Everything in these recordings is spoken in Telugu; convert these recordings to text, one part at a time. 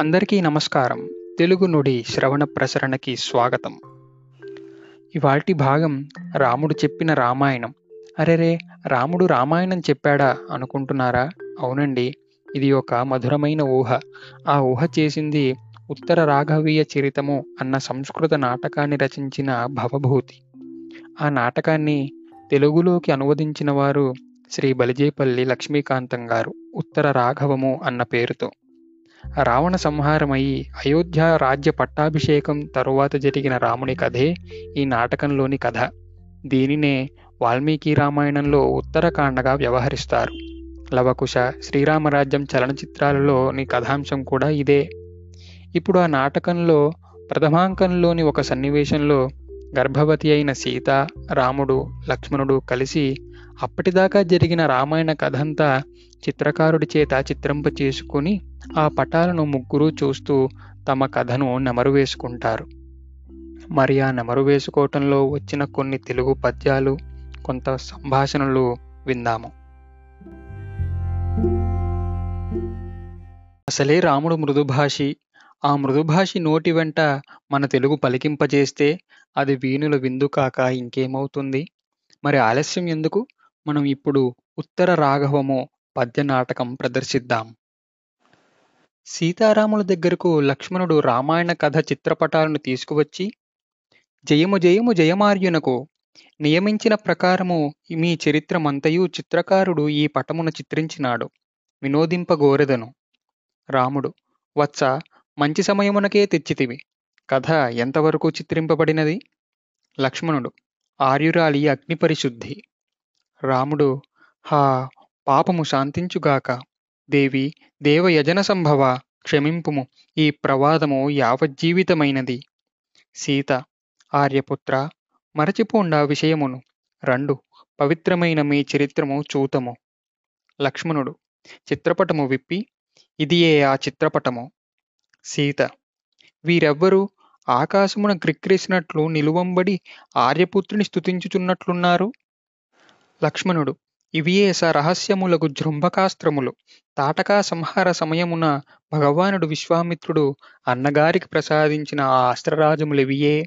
అందరికీ నమస్కారం. తెలుగు నుడి శ్రవణ ప్రసరణకి స్వాగతం. ఇవాటి భాగం రాముడు చెప్పిన రామాయణం. అరెరే రాముడు రామాయణం చెప్పాడా అనుకుంటున్నారా? అవునండి ఇది ఒక మధురమైన ఊహ. ఆ ఊహ చేసింది ఉత్తర రాఘవీయ చరితము అన్న సంస్కృత నాటకాన్ని రచించిన భవభూతి. ఆ నాటకాన్ని తెలుగులోకి అనువదించిన వారు శ్రీ బలిజేపల్లి లక్ష్మీకాంతం గారు ఉత్తర రాఘవము అన్న పేరుతో. రావణ సంహారమయ్యి అయోధ్య రాజ్య పట్టాభిషేకం తరువాత జరిగిన రాముని కథే ఈ నాటకంలోని కథ. దీనినే వాల్మీకి రామాయణంలో ఉత్తరకాండగా వ్యవహరిస్తారు. లవకుశ శ్రీరామరాజ్యం చలనచిత్రాలలోని కథాంశం కూడా ఇదే. ఇప్పుడు ఆ నాటకంలో ప్రథమాంకంలోని ఒక సన్నివేశంలో గర్భవతి అయిన సీత రాముడు లక్ష్మణుడు కలిసి అప్పటిదాకా జరిగిన రామాయణ కథంతా చిత్రకారుడి చేత చిత్రింప చేసుకుని ఆ పటాలను ముగ్గురు చూస్తూ తమ కథను నెమరు వేసుకుంటారు మరి ఆ నెమరు వేసుకోవటంలో వచ్చిన కొన్ని తెలుగు పద్యాలు కొంత సంభాషణలు విందాము. అసలే రాముడు మృదుభాషి. ఆ మృదుభాషి నోటి వెంట మన తెలుగు పలికింపజేస్తే అది వీణుల విందు కాక ఇంకేమవుతుంది? మరి ఆలస్యం ఎందుకు? మనం ఇప్పుడు ఉత్తర రాఘవము పద్య నాటకం ప్రదర్శిద్దాం. సీతారాముల దగ్గరకు లక్ష్మణుడు రామాయణ కథ చిత్రపటాలను తీసుకువచ్చి జయము జయము జయమార్యునకు నియమించిన ప్రకారము మీ చరిత్రమంతయు చిత్రకారుడు ఈ పటమును చిత్రించినాడు వినోదింపగోరెదను. రాముడు వత్స మంచి సమయమునకే తెచ్చితివి. కథ ఎంతవరకు చిత్రింపబడినది? లక్ష్మణుడు ఆర్యురాలి అగ్నిపరిశుద్ధి. రాముడు హా పాపము శాంతించుగాక. దేవి దేవయజన సంభవ క్షమింపుము. ఈ ప్రవాదము యావజ్జీవితమైనది. సీత ఆర్యపుత్ర మరచిపోండా విషయమును. రెండు పవిత్రమైన మీ చరిత్రము చూతము. లక్ష్మణుడు చిత్రపటము విప్పి ఇదియే ఆ చిత్రపటము. సీత వీరెవ్వరూ ఆకాశమున క్రిక్రేసినట్లు నిలువంబడి ఆర్యపుత్రుని స్థుతించుచున్నట్లున్నారు లక్ష్మణుడు ఇవియే స రహస్యములకు జృంభకాస్త్రములు. తాటకా సంహార సమయమున భగవానుడు విశ్వామిత్రుడు అన్నగారికి ప్రసాదించిన ఆ అస్త్రరాజములివియే?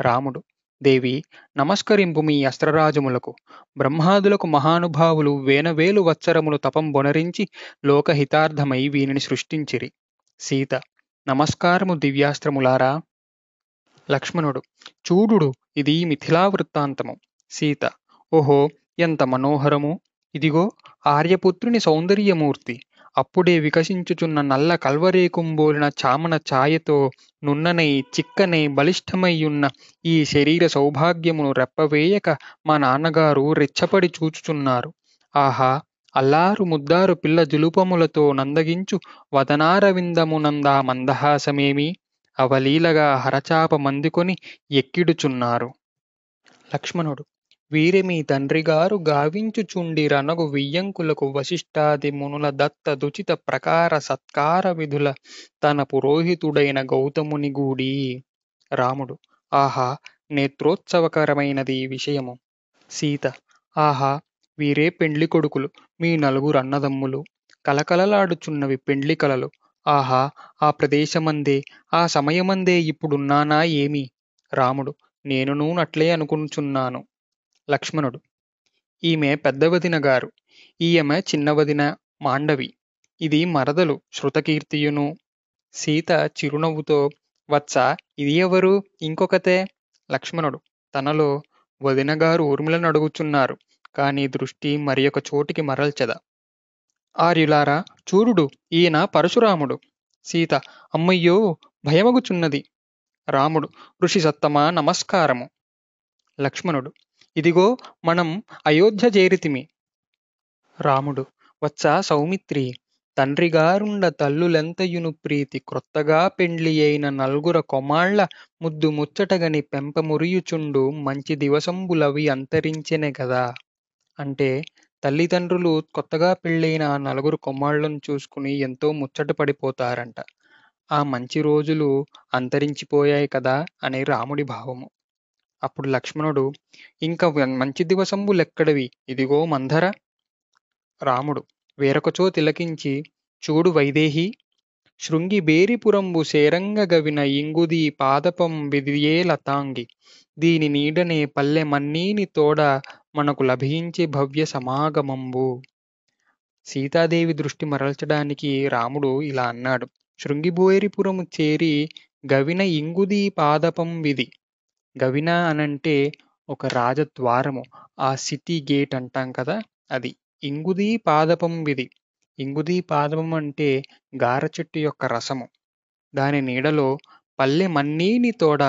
రాముడు. దేవి నమస్కరింపు మీ అస్త్రరాజములకు. బ్రహ్మాదులకు మహానుభావులు వేనవేలు వత్సరములు తపం బొనరించి లోకహితార్థమై వీనిని సృష్టించిరి. సీత నమస్కారము దివ్యాస్త్రములారా? లక్ష్మణుడు చూడుడు ఇది మిథిలా వృత్తాంతము సీత ఓహో ఎంత మనోహరము. ఇదిగో ఆర్యపుత్రుని సౌందర్యమూర్తి. అప్పుడే వికసించుచున్న నల్ల కల్వరేకుంబోలిన చామన ఛాయతో నున్ననై చిక్కనై బలిష్టమయ్యున్న ఈ శరీర సౌభాగ్యమును రెప్పవేయక మా నాన్నగారు రెచ్చపడి చూచుచున్నారు. ఆహా అల్లారు ముద్దారు పిల్ల జులుపములతో నందగించు వదనారవిందమునందా మందహాసమేమి? అవలీలగా హరచాప మందుకొని ఎక్కిడుచున్నారు. లక్ష్మణుడు వీరి మీ తండ్రిగారు గావించుచుండి రనగు వియ్యంకులకు వశిష్ఠాది మునుల దత్త దుచిత ప్రకార సత్కార విధుల తన పురోహితుడైన గౌతముని గూడి. రాముడు ఆహా నేత్రోత్సవకరమైనది ఈ విషయము. సీత ఆహా వీరే పెండ్లి కొడుకులు మీ నలుగురు అన్నదమ్ములు. కలకలలాడుచున్నవి పెండ్లి కలలు. ఆహా ఆ ప్రదేశమందే ఆ సమయమందే ఇప్పుడున్నానా ఏమి? రాముడు నేనునూ నట్లే అనుకుంటున్నాను. లక్ష్మణుడు. ఈమె పెద్దవదిన గారు. ఈమె చిన్నవదిన మాండవి. ఇది మరదలు శృతకీర్తియును. సీత చిరునవ్వుతో వత్స ఇది ఎవరు? ఇంకొకతే? లక్ష్మణుడు. తనలో వదినగారు ఊర్మిళను అడుగుచున్నారు. కాని దృష్టి మరి ఒక చోటికి మరల్చద. ఆర్యులారా చూడుడు ఈయన పరశురాముడు. సీత అమ్మయ్యో భయమగుచున్నది. రాముడు ఋషి సత్తమా నమస్కారము. లక్ష్మణుడు. ఇదిగో మనం అయోధ్య చేరితిమి. రాముడు వచ్చ సౌమిత్రి తండ్రిగారుండ తల్లులెంతయును ప్రీతి క్రొత్తగా పెండ్లి అయిన నల్గుర కొమాళ్ళ ముద్దు ముచ్చటగని పెంపమురియుచుండు మంచి దివసంబులవి అంతరించెనే కదా అంటే తల్లిదండ్రులు కొత్తగా పెళ్ళైన ఆ నలుగురు కొమ్మాళ్ళను చూసుకుని ఎంతో ముచ్చట పడిపోతారంట. ఆ మంచి రోజులు అంతరించిపోయాయి కదా అని రాముడి భావము. అప్పుడు లక్ష్మణుడు ఇంక మంచి దివసంబులెక్కడవి ఇదిగో మంధర రాముడు వేరొకచో తిలకించి చూడు వైదేహి. శృంగి బేరిపురంబు శేరంగ గవిన ఇంగుదీ పాదపం విదియే లతాంగి. దీని నీడనే పల్లె మన్నీని తోడ మనకు లభించే భవ్య సమాగమంబు. సీతాదేవి దృష్టి మరల్చడానికి రాముడు ఇలా అన్నాడు శృంగిబోరిపురము చేరి గవిన ఇంగుదీ పాదపం విధి. గవిన అనంటే ఒక రాజద్వారము. ఆ సిటీ గేట్ అంటాం కదా అది. ఇంగుదీ పాదపం విధి. ఇంగుదీ పాదపం అంటే గార చెట్టు యొక్క రసము. దాని నీడలో పల్లె మన్నీని తోడ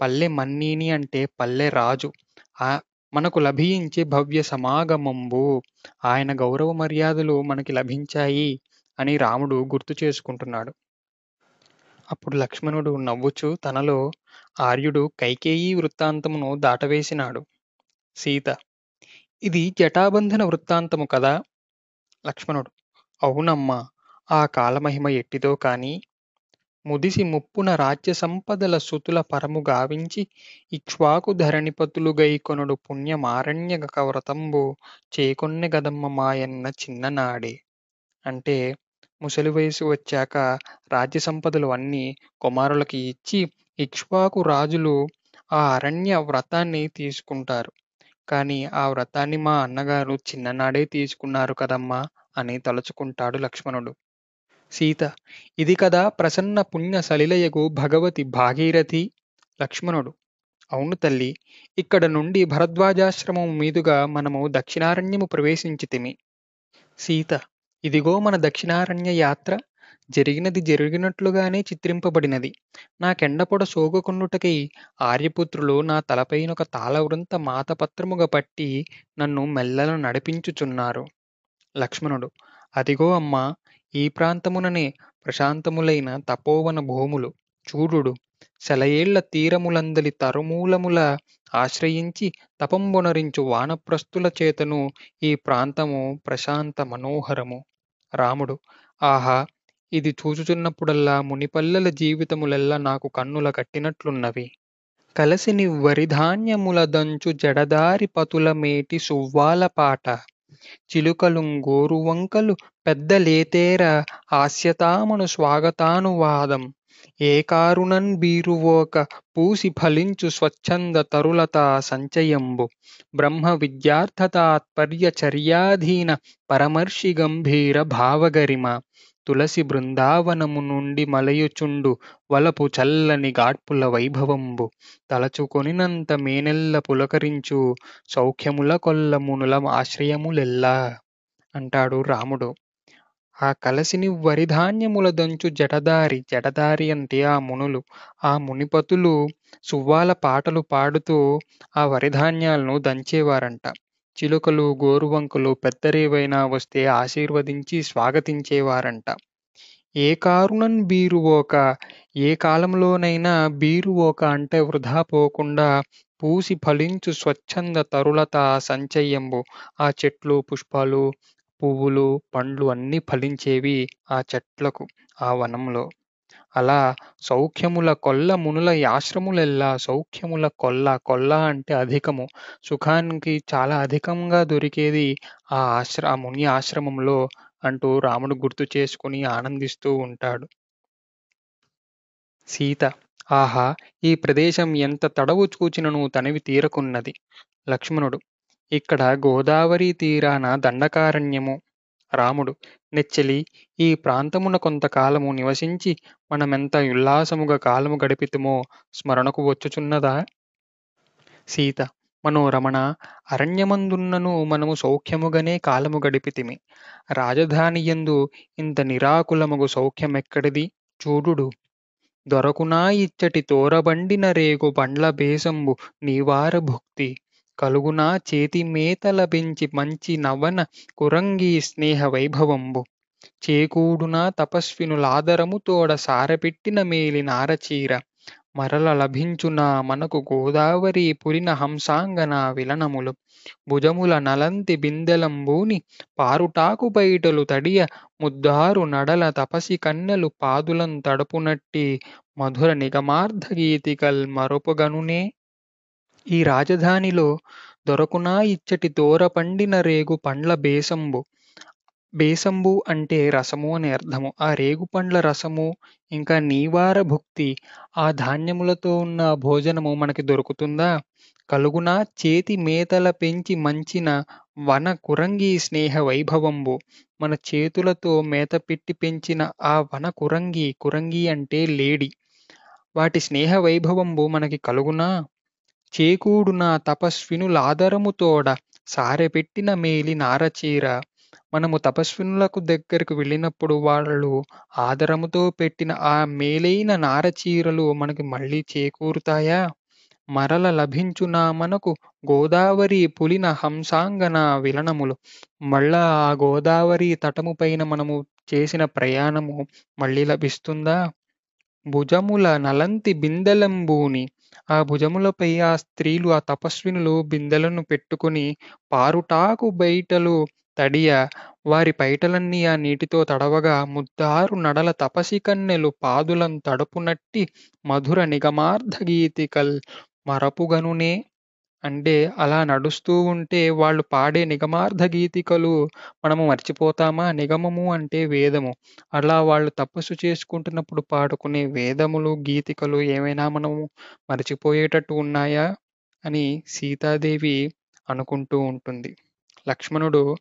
పల్లె మన్నీని అంటే పల్లె రాజు. ఆ మనకు లభించే భవ్య సమాగమంబు. ఆయన గౌరవ మర్యాదలు మనకి లభించాయి అని రాముడు గుర్తు చేసుకుంటున్నాడు. అప్పుడు లక్ష్మణుడు నవ్వుచు తనలో ఆర్యుడు కైకేయీ వృత్తాంతమును దాటవేసినాడు. సీత ఇది జటాబంధన వృత్తాంతము కదా? లక్ష్మణుడు అవునమ్మా ఆ కాలమహిమ ఎట్టిదో కాని ముదిసి ముప్పున రాజ్య సంపదల సుతుల పరము గావించి ఇక్ష్వాకు ధరణిపతులు గైకొనుడు పుణ్యమారణ్య వ్రతంబు చేకొన్నె గదమ్మ మాయన్న చిన్ననాడే. అంటే ముసలి వయసు వచ్చాక రాజ్య సంపదలు అన్నీ కుమారులకి ఇచ్చి ఇక్ష్వాకు రాజులు ఆ అరణ్య వ్రతాన్ని తీసుకుంటారు. కానీ ఆ వ్రతాన్ని మా అన్నగారు చిన్ననాడే తీసుకున్నారు కదమ్మా అని తలుచుకుంటాడు లక్ష్మణుడు. సీత ఇది కదా ప్రసన్న పుణ్య సలిలయగు భగవతి భాగీరథి? లక్ష్మణుడు అవును తల్లి ఇక్కడ నుండి భరద్వాజాశ్రమం మీదుగా మనము దక్షిణారణ్యము ప్రవేశించితిమి. సీత ఇదిగో మన దక్షిణారణ్య యాత్ర జరిగినది జరిగినట్లుగానే చిత్రింపబడినది. నాకెండపొడ సోగుకొన్నుటకై ఆర్యపుత్రులు నా తలపైనొక తాళవృంత మాతపత్రముగా పట్టి నన్ను మెల్లన నడిపించుచున్నారు. లక్ష్మణుడు అదిగో అమ్మా ఈ ప్రాంతముననే ప్రశాంతములైన తపోవన భూములు. చూడుడు సెలయేళ్ళ తీరములందలి తరుమూలముల ఆశ్రయించి తపంబొనరించు వానప్రస్తుల చేతను ఈ ప్రాంతము ప్రశాంత మనోహరము. రాముడు ఆహా! ఇది చూచుచున్నప్పుడల్లా మునిపల్లెల జీవితములెల్లా నాకు కన్నుల కట్టినట్లున్నవి. కలసిని వరిధాన్యముల దంచు జడదారి పతుల మేటి సువ్వాల పాట. చిలుకలుంగోరువంకలు పెద్దలేతేర హాస్యతామను స్వాగతానువాదం. ఏకారుణన్ బీరువోక పూసి ఫలించు స్వచ్ఛంద తరులత సంచయంబు. బ్రహ్మ విద్యార్థతాత్పర్య చర్యాధీన పరమర్షి గంభీర భావగరిమ. తులసి బృందావనము నుండి మలయుచుండు వలపు చల్లని గాడ్పుల వైభవంబు. తలచుకొనినంత మేనెల్ల పులకరించు సౌఖ్యముల కొల్ల మునుల ఆశ్రయములెల్లా అంటాడు రాముడు. ఆ కలసిని వరిధాన్యముల దంచు జటదారి జటదారి అంటే ఆ మునులు. ఆ మునిపతులు సువ్వాల పాటలు పాడుతూ ఆ వరిధాన్యాలను దంచేవారంట. చిలుకలు గోరువంకలు పెద్దరేవైనా వస్తే ఆశీర్వదించి స్వాగతించేవారంట. ఏ కారుణం బీరువోక ఏ కాలంలోనైనా బీరువోక అంటే వృధా పోకుండా పూసి ఫలించు స్వచ్ఛంద తరులత సంచయంబు ఆ చెట్లు పుష్పాలు పువ్వులు పండ్లు అన్నీ ఫలించేవి ఆ చెట్లకు ఆ వనంలో. అలా సౌఖ్యముల కొల్ల మునుల ఆశ్రములెల్లా సౌఖ్యముల కొల్ల కొల్ల అంటే అధికము. సుఖానికి చాలా అధికంగా దొరికేది ఆ ఆశ్ర ఆ ముని ఆశ్రమంలో అంటూ రాముడు గుర్తు చేసుకుని ఆనందిస్తూ ఉంటాడు. సీత ఆహా! ఈ ప్రదేశం ఎంత తడవు చూచినను తనివి తీరకున్నది. లక్ష్మణుడు ఇక్కడ గోదావరి తీరాన దండకారణ్యము. రాముడు నెచ్చెలి ఈ ప్రాంతమున కొంతకాలము నివసించి మనమెంత ఉల్లాసముగా కాలము గడిపితుమో స్మరణకు వచ్చుచున్నదా? సీత మనోరమణ అరణ్యమందున్నను మనము సౌఖ్యముగానే కాలము గడిపితిమి. రాజధానియందు ఇంత నిరాకులముగు సౌఖ్యమెక్కడిది? చూడుడు. దొరకునా ఇచ్చటి తోరబండిన రేగు బండ్ల బేసంబు నీవార భుక్తి. కలుగునా చేతి లభించి మంచి నవన కురంగి స్నేహ వైభవంబు. చేకూడునా తపస్వినులాదరము తోడ సారపెట్టిన మేలి నారచీర మరల లభించునా మనకు గోదావరి పురిన హంసాంగన విలనములు. భుజముల నలంతి బిందెలంబూని పారుటాకు బయటలు తడియ ముద్దారు నడల తపసి కన్నెలు పాదులం తడుపునట్టి మధుర నిగమార్థ గీతికల్ మరొపగనునే. ఈ రాజధానిలో దొరకునా ఇచ్చటి దోర పండిన రేగు పండ్ల బేసంబు బేసంబు అంటే రసము అని అర్థము. ఆ రేగుపండ్ల రసము, ఇంకా నీవార భుక్తి ఆ ధాన్యములతో ఉన్న భోజనము మనకి దొరుకుతుందా? కలుగునా చేతి మేతల పెంచి మంచిన వన కురంగి స్నేహ వైభవంబు. మన చేతులతో మేత పెట్టి పెంచిన ఆ వన కురంగి కురంగి అంటే లేడి. వాటి స్నేహ వైభవంబు మనకి కలుగునా? చేకూడున తపస్వినులాదరము తోడ సారెపెట్టిన మేలి నారచీర. మనము తపస్వినులకు దగ్గరకు వెళ్ళినప్పుడు వాళ్ళు ఆదరముతో పెట్టిన ఆ మేలైన నారచీరలు మనకి మళ్ళీ చేకూరుతాయా? మరల లభించునా మనకు గోదావరి పులిన హంసాంగన విలనములు. మళ్ళా ఆ గోదావరి తటము పైన మనము చేసిన ప్రయాణము మళ్ళీ లభిస్తుందా? భుజముల నలంతి బిందెలంబూని ఆ భుజములపై ఆ స్త్రీలు ఆ తపస్వినులు బిందెలను పెట్టుకుని పారుటాకు బయటలు తడియ వారి పైటలన్నీ ఆ నీటితో తడవగా ముద్దారు నడల తపసి కన్నెలు పాదులం తడుపునట్టి మధుర నిగమార్థగీతికల్ మరపుగనునే. అంటే అలా నడుస్తూ ఉంటే వాళ్ళు పాడే నిగమార్థ గీతికలు మనము మర్చిపోతామా? నిగమము అంటే వేదము. అలా వాళ్ళు తపస్సు చేసుకుంటున్నప్పుడు పాడుకునే వేదములు, గీతికలు ఏమైనా మనము మరచిపోయేటట్టు ఉన్నాయా? అని సీతాదేవి అనుకుంటూ ఉంటుంది. లక్ష్మణుడు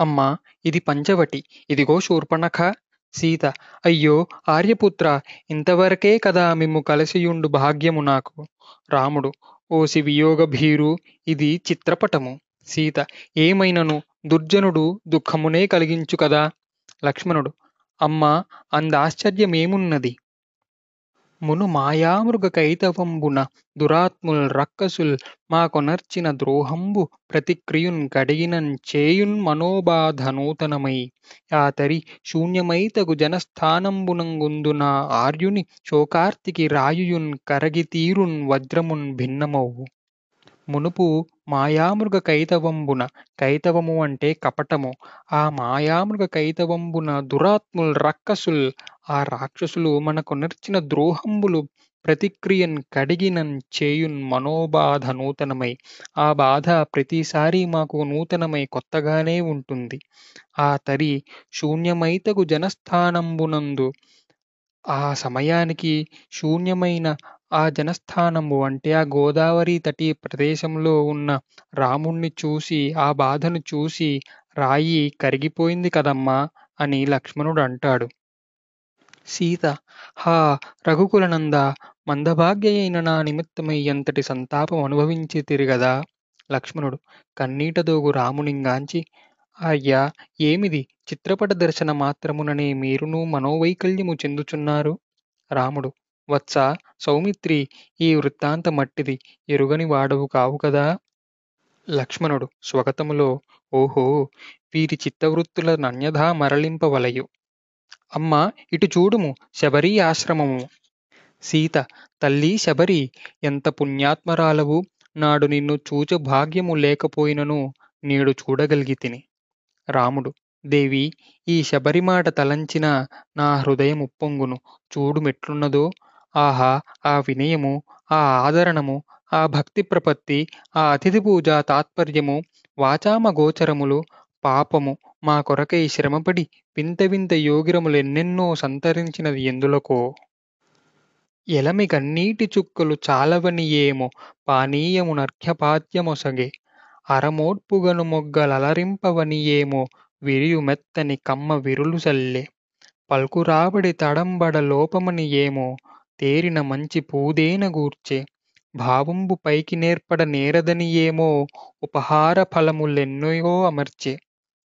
అమ్మా ఇది పంచవటి ఇదిగో శూర్పణఖ. సీత అయ్యో ఆర్యపుత్రా ఇంతవరకే కదా మిమ్ము కలిసియుండు భాగ్యము నాకు. రాముడు ఓసి వియోగభీరు ఇది చిత్రపటము. సీత ఏమైనను దుర్జనుడు దుఃఖమునే కలిగించు కదా. లక్ష్మణుడు అమ్మ అందాశ్చర్యమేమున్నది. మును మాయామృగ కైతవంబున దురాత్ముల్ రక్కసుల్ మాకొనర్చిన ద్రోహంబు ప్రతిక్రియున్ గడిగినన్ చేయున్ మనోబాధ నూతనమై. యాతరి శూన్యమైతగు జనస్థానంబునంగుందున ఆర్యుని శోకార్తికి రాయుయున్ కరగితీరున్ వజ్రమున్ భిన్నమౌ. మునుపు మాయామృగ కైతవంబున కైతవము అంటే కపటము. ఆ మాయామృగ కైతవంబున దురాత్ముల్ రక్కసుల్ ఆ రాక్షసులు మనకొనర్చిన ద్రోహంబులు ప్రతిక్రియన్ కడిగినన్ చేయున్ మనోబాధ నూతనమై. ఆ బాధ ప్రతిసారి మాకు నూతనమై కొత్తగానే ఉంటుంది. ఆ తరి శూన్యమైతగు జనస్థానంబునందు ఆ సమయానికి శూన్యమైన ఆ జనస్థానము అంటే ఆ గోదావరి తటి ప్రదేశంలో ఉన్న రాముణ్ణి చూసి ఆ బాధను చూసి రాయి కరిగిపోయింది కదమ్మా అని లక్ష్మణుడు అంటాడు. సీత హా రఘుకులనందా మందభాగ్యయైన నా నిమిత్తమై ఎంతటి సంతాపం అనుభవించితిరిగదా. లక్ష్మణుడు కన్నీటదోగు రామునింగాంచి అయ్యా ఏమిది చిత్రపట దర్శన మాత్రముననే మీరును మనోవైకల్యము చెందుచున్నారు. రాముడు వత్సా సౌమిత్రి ఈ వృత్తాంత మట్టిది ఎరుగని వాడవు కావు కదా. లక్ష్మణుడు స్వగతములో ఓహో వీరి చిత్తవృత్తుల నన్యథా మరలింపవలయు. అమ్మా ఇటు చూడుము శబరీ ఆశ్రమము. సీత తల్లీ శబరి ఎంత పుణ్యాత్మరాలవు నాడు నిన్ను చూచ భాగ్యము లేకపోయినను నేడు చూడగలిగితిని. రాముడు దేవి ఈ శబరిమాట తలంచిన నా హృదయముప్పొంగును చూడు మెట్లున్నదో. ఆహా ఆ వినయము, ఆ ఆదరణము, ఆ భక్తి ప్రపత్తి, ఆ అతిథి పూజా తాత్పర్యము, వాచామగోచరములు, పాపము మా కొరకై శ్రమపడి వింత వింత యోగిరములెన్నెన్నో సంతరించినది ఎందులకో. ఎలమి కన్నీటి చుక్కలు చాలవనియేమో పానీయమునర్ఘ్యపాద్యమొసగె. అరమోడ్పుగను మొగ్గలలరింపవనియేమో విరియు మెత్తని కమ్మ విరులు సల్లె. పల్కురాబడి తడంబడ లోపమనియేమో తేరిన మంచి పూదేన గూర్చె. భావంబు పైకి నేర్పడ నేరదనియేమో ఉపహార ఫలములెన్నయో అమర్చె.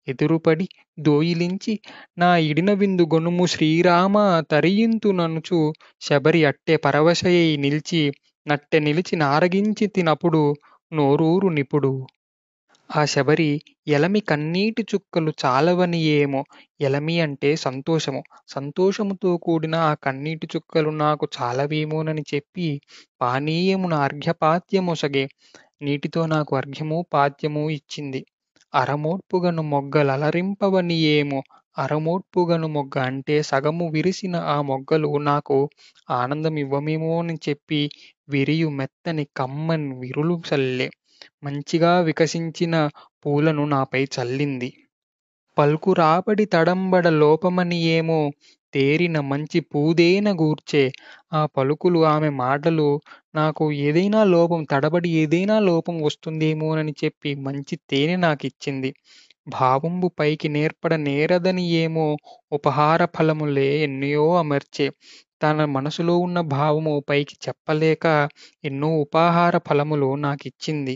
ఎదురుపడి దోయిలించి నా ఇడిన విందు గొనుము శ్రీరామా తరియింతుననుచు శబరి అట్టె పరవశయై నిలిచి నట్టె నిలిచి నారగించి తినప్పుడు నోరూరు నిపుడు. ఆ శబరి ఎలమి కన్నీటి చుక్కలు చాలవని ఏమో ఎలమి అంటే సంతోషము. సంతోషముతో కూడిన ఆ కన్నీటి చుక్కలు నాకు చాలవేమోనని చెప్పి పానీయమున అర్ఘ్యపాత్యమొసగే నీటితో నాకు అర్ఘ్యము పాద్యము ఇచ్చింది. అరమోడ్పుగను మొగ్గలలరింపవనియేమో అరమోడ్పుగను మొగ్గ అంటే సగము విరిసిన ఆ మొగ్గలు నాకు ఆనందమివ్వవేమోనని చెప్పి విరియు మెత్తని కమ్మని విరులు చల్లే. మంచిగా వికసించిన పూలను నాపై చల్లింది. పల్కు రాబడి తడంబడ లోపమని ఏమో తేరిన మంచి పూదేన గూర్చే. ఆ పలుకులు ఆమె మాటలు నాకు ఏదైనా లోపం తడబడి ఏదైనా లోపం వస్తుందేమోనని చెప్పి మంచి తేనె నాకిచ్చింది. భావంబు పైకి నేర్పడ నేరదని ఏమో ఉపహార ఫలములే ఎన్నయో అమర్చే. తన మనసులో ఉన్న భావము పైకి చెప్పలేక ఎన్నో ఉపాహార ఫలములు నాకిచ్చింది.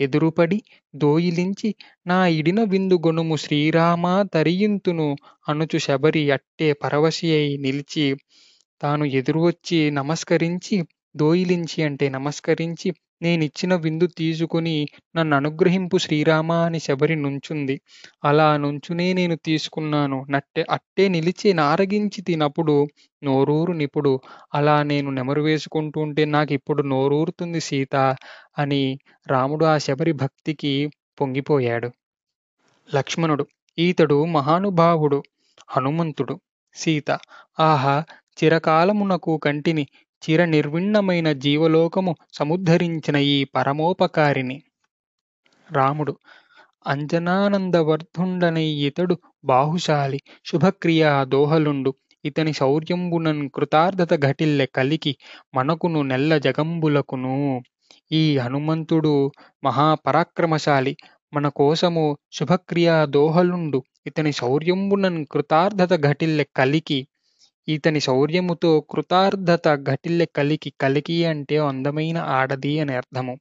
ఎదురుపడి దోయిలించి నా ఇడిన విందు గొనుము శ్రీరామ తరియింతును అనుచు శబరి అట్టే పరవశి అయి నిలిచి తాను ఎదురు వచ్చి నమస్కరించి దోయిలించి అంటే నమస్కరించి నేనిచ్చిన విందు తీసుకుని నన్ను అనుగ్రహింపు శ్రీరామ అని శబరి నుంచుంది. అలా నుంచునే నేను తీసుకున్నాను. నట్టే అట్టే నిలిచి నారగించి తినప్పుడు నోరూరు నిపుడు అలా నేను నెమరు వేసుకుంటూ ఉంటే నాకు ఇప్పుడు నోరూరుతుంది సీత అని రాముడు ఆ శబరి భక్తికి పొంగిపోయాడు. లక్ష్మణుడు ఈతడు మహానుభావుడు హనుమంతుడు సీత ఆహా చిరకాలమునకు కంటిని చిరనిర్విణ్ణమైన జీవలోకము సముద్ధరించిన ఈ పరమోపకారిని రాముడు అంజనానందవర్ధుండనై ఇతడు బాహుశాలి శుభక్రియా దోహలుండు. ఇతని శౌర్యంబునన్ కృతార్థత ఘటిల్లె కలికి మనకును నెల్ల జగంబులకును. ఈ హనుమంతుడు మహాపరాక్రమశాలి మన కోసము శుభక్రియా దోహలుండు. ఇతని శౌర్యంబునన్ కృతార్థత ఘటిల్లె కలికి ఇతని శౌర్యముతో కృతార్థత ఘటిల్లె కలికి కలికి అంటే అందమైన ఆడది అని అర్థము.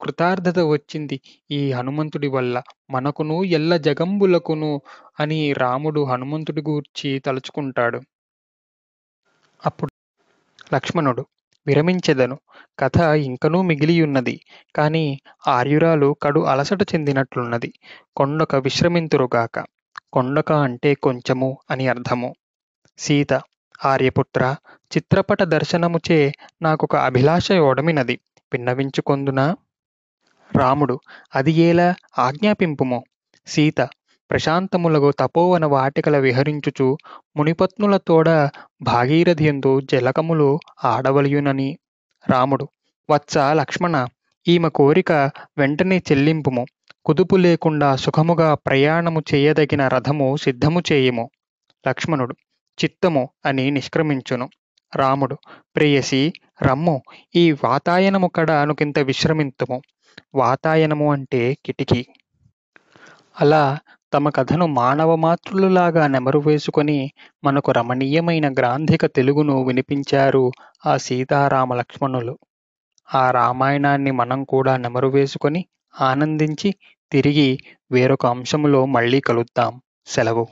కృతార్థత వచ్చింది ఈ హనుమంతుడి వల్ల. మనకును ఎల్ల జగంబులకును అని రాముడు హనుమంతుడి గూర్చి తలుచుకుంటాడు. అప్పుడు లక్ష్మణుడు విరమించెదను. కథ ఇంకనూ మిగిలియున్నది. కాని ఆర్యురాలు కడు అలసట చెందినట్లున్నది. కొండక విశ్రమింతురుగాక. కొండక అంటే కొంచెము అని అర్థము. సీత ఆర్యపుత్ర చిత్రపట దర్శనముచే నాకొక అభిలాష ఓడమినది విన్నవించుకొందునా? రాముడు అది ఏలా ఆజ్ఞాపింపుమో? సీత ప్రశాంతములగు తపోవన వాటికల విహరించుచు మునిపత్నులతోడ భాగీరథియందు జలకములు ఆడవలయునని. రాముడు వత్స లక్ష్మణ ఈమె కోరిక వెంటనే చెల్లింపుము. కుదుపు లేకుండా సుఖముగా ప్రయాణము చేయదగిన రథము సిద్ధము చేయుము. లక్ష్మణుడు చిత్తము అని నిష్క్రమించును. రాముడు ప్రేయసి రమ్ము ఈ వాతాయనము కడ అనుకింత విశ్రమింతుము. వాతాయనము అంటే కిటికీ. అలా తమ కథను మానవ మాతృలులాగా నెమరు వేసుకొని మనకు రమణీయమైన గ్రాంధిక తెలుగును వినిపించారు ఆ సీతారామ లక్ష్మణులు. ఆ రామాయణాన్ని మనం కూడా నెమరు వేసుకొని ఆనందించి తిరిగి వేరొక అంశములో మళ్ళీ కలుద్దాం. సెలవు.